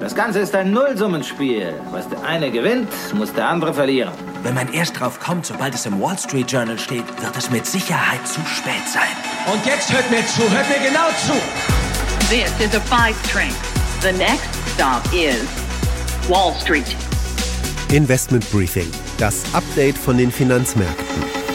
Das Ganze ist ein Nullsummenspiel. Was der eine gewinnt, muss der andere verlieren. Wenn man erst drauf kommt, sobald es im Wall Street Journal steht, wird es mit Sicherheit zu spät sein. Und jetzt hört mir zu, hört mir genau zu. This is a five train. The next stop is Wall Street. Investment Briefing, das Update von den Finanzmärkten.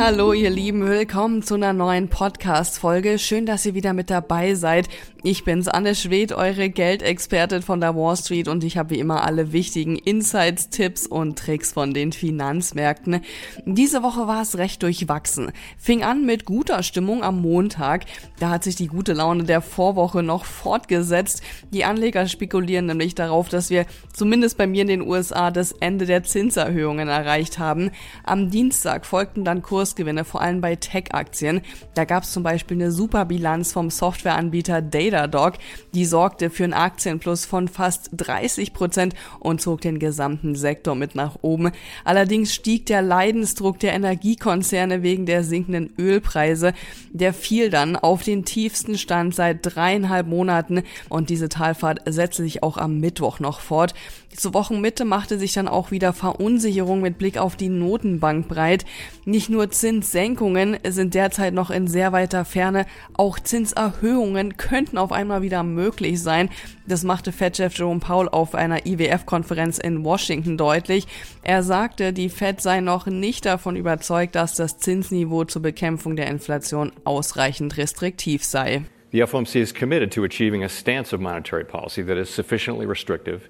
Hallo ihr Lieben, willkommen zu einer neuen Podcast-Folge. Schön, dass ihr wieder mit dabei seid. Ich bin's, Anne Schwed, eure Geldexpertin von der Wall Street und ich habe wie immer alle wichtigen Insights, Tipps und Tricks von den Finanzmärkten. Diese Woche war es recht durchwachsen. Fing an mit guter Stimmung am Montag. Da hat sich die gute Laune der Vorwoche noch fortgesetzt. Die Anleger spekulieren nämlich darauf, dass wir zumindest bei mir in den USA das Ende der Zinserhöhungen erreicht haben. Am Dienstag folgten dann Kursgewinne, vor allem bei Tech-Aktien. Da gab es zum Beispiel eine super Bilanz vom Softwareanbieter Data Datadog. Die sorgte für einen Aktienplus von fast 30 Prozent und zog den gesamten Sektor mit nach oben. Allerdings stieg der Leidensdruck der Energiekonzerne wegen der sinkenden Ölpreise. Der fiel dann auf den tiefsten Stand seit dreieinhalb Monaten und diese Talfahrt setzte sich auch am Mittwoch noch fort. Zur Wochenmitte machte sich dann auch wieder Verunsicherung mit Blick auf die Notenbank breit. Nicht nur Zinssenkungen sind derzeit noch in sehr weiter Ferne, auch Zinserhöhungen könnten auf einmal wieder möglich sein. Das machte Fed-Chef Jerome Powell auf einer IWF-Konferenz in Washington deutlich. Er sagte, die Fed sei noch nicht davon überzeugt, dass das Zinsniveau zur Bekämpfung der Inflation ausreichend restriktiv sei. The FOMC is committed to achieving a stance of monetary policy that is sufficiently restrictive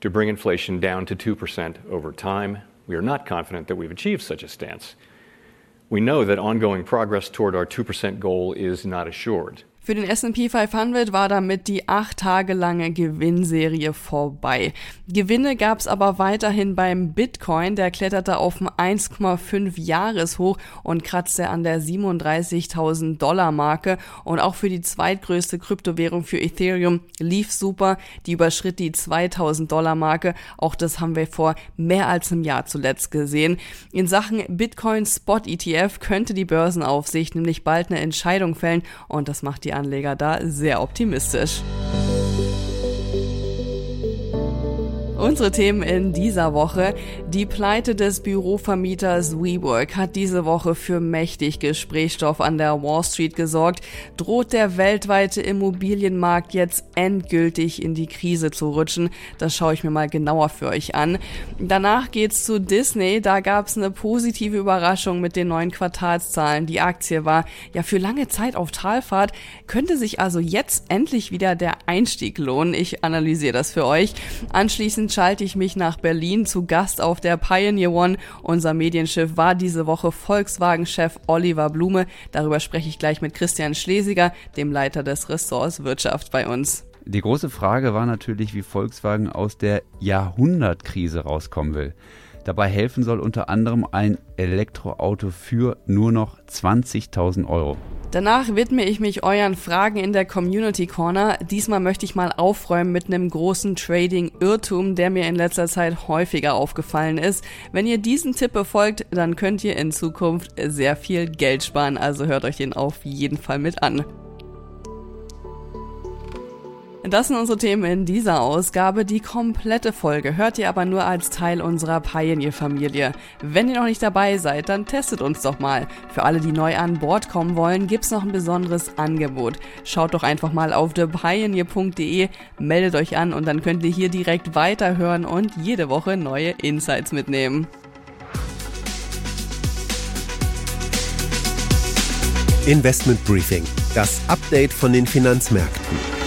to bring inflation down to 2% over time. We are not confident that we've achieved such a stance. We know that ongoing progress toward our 2% goal is not assured. Für den S&P 500 war damit die acht Tage lange Gewinnserie vorbei. Gewinne gab es aber weiterhin beim Bitcoin, der kletterte auf ein 1,5 Jahreshoch und kratzte an der 37.000 Dollar Marke und auch für die zweitgrößte Kryptowährung für Ethereum lief super, die überschritt die 2000 Dollar Marke, auch das haben wir vor mehr als einem Jahr zuletzt gesehen. In Sachen Bitcoin Spot ETF könnte die Börsenaufsicht nämlich bald eine Entscheidung fällen und das macht die Anleger da sehr optimistisch. Unsere Themen in dieser Woche. Die Pleite des Bürovermieters WeWork hat diese Woche für mächtig Gesprächsstoff an der Wall Street gesorgt. Droht der weltweite Immobilienmarkt jetzt endgültig in die Krise zu rutschen? Das schaue ich mir mal genauer für euch an. Danach geht's zu Disney. Da gab's eine positive Überraschung mit den neuen Quartalszahlen. Die Aktie war ja für lange Zeit auf Talfahrt. Könnte sich also jetzt endlich wieder der Einstieg lohnen. Ich analysiere das für euch. Anschließend Schalte ich mich nach Berlin zu Gast auf der Pioneer One. Unser Medienschiff war diese Woche Volkswagen-Chef Oliver Blume. Darüber spreche ich gleich mit Christian Schlesiger, dem Leiter des Ressorts Wirtschaft bei uns. Die große Frage war natürlich, wie Volkswagen aus der Jahrhundertkrise rauskommen will. Dabei helfen soll unter anderem ein Elektroauto für nur noch 20.000 Euro. Danach widme ich mich euren Fragen in der Community Corner. Diesmal möchte ich mal aufräumen mit einem großen Trading-Irrtum, der mir in letzter Zeit häufiger aufgefallen ist. Wenn ihr diesen Tipp befolgt, dann könnt ihr in Zukunft sehr viel Geld sparen. Also hört euch den auf jeden Fall mit an. Das sind unsere Themen in dieser Ausgabe. Die komplette Folge hört ihr aber nur als Teil unserer Pioneer-Familie. Wenn ihr noch nicht dabei seid, dann testet uns doch mal. Für alle, die neu an Bord kommen wollen, gibt's noch ein besonderes Angebot. Schaut doch einfach mal auf thepioneer.de, meldet euch an und dann könnt ihr hier direkt weiterhören und jede Woche neue Insights mitnehmen. Investment Briefing, das Update von den Finanzmärkten.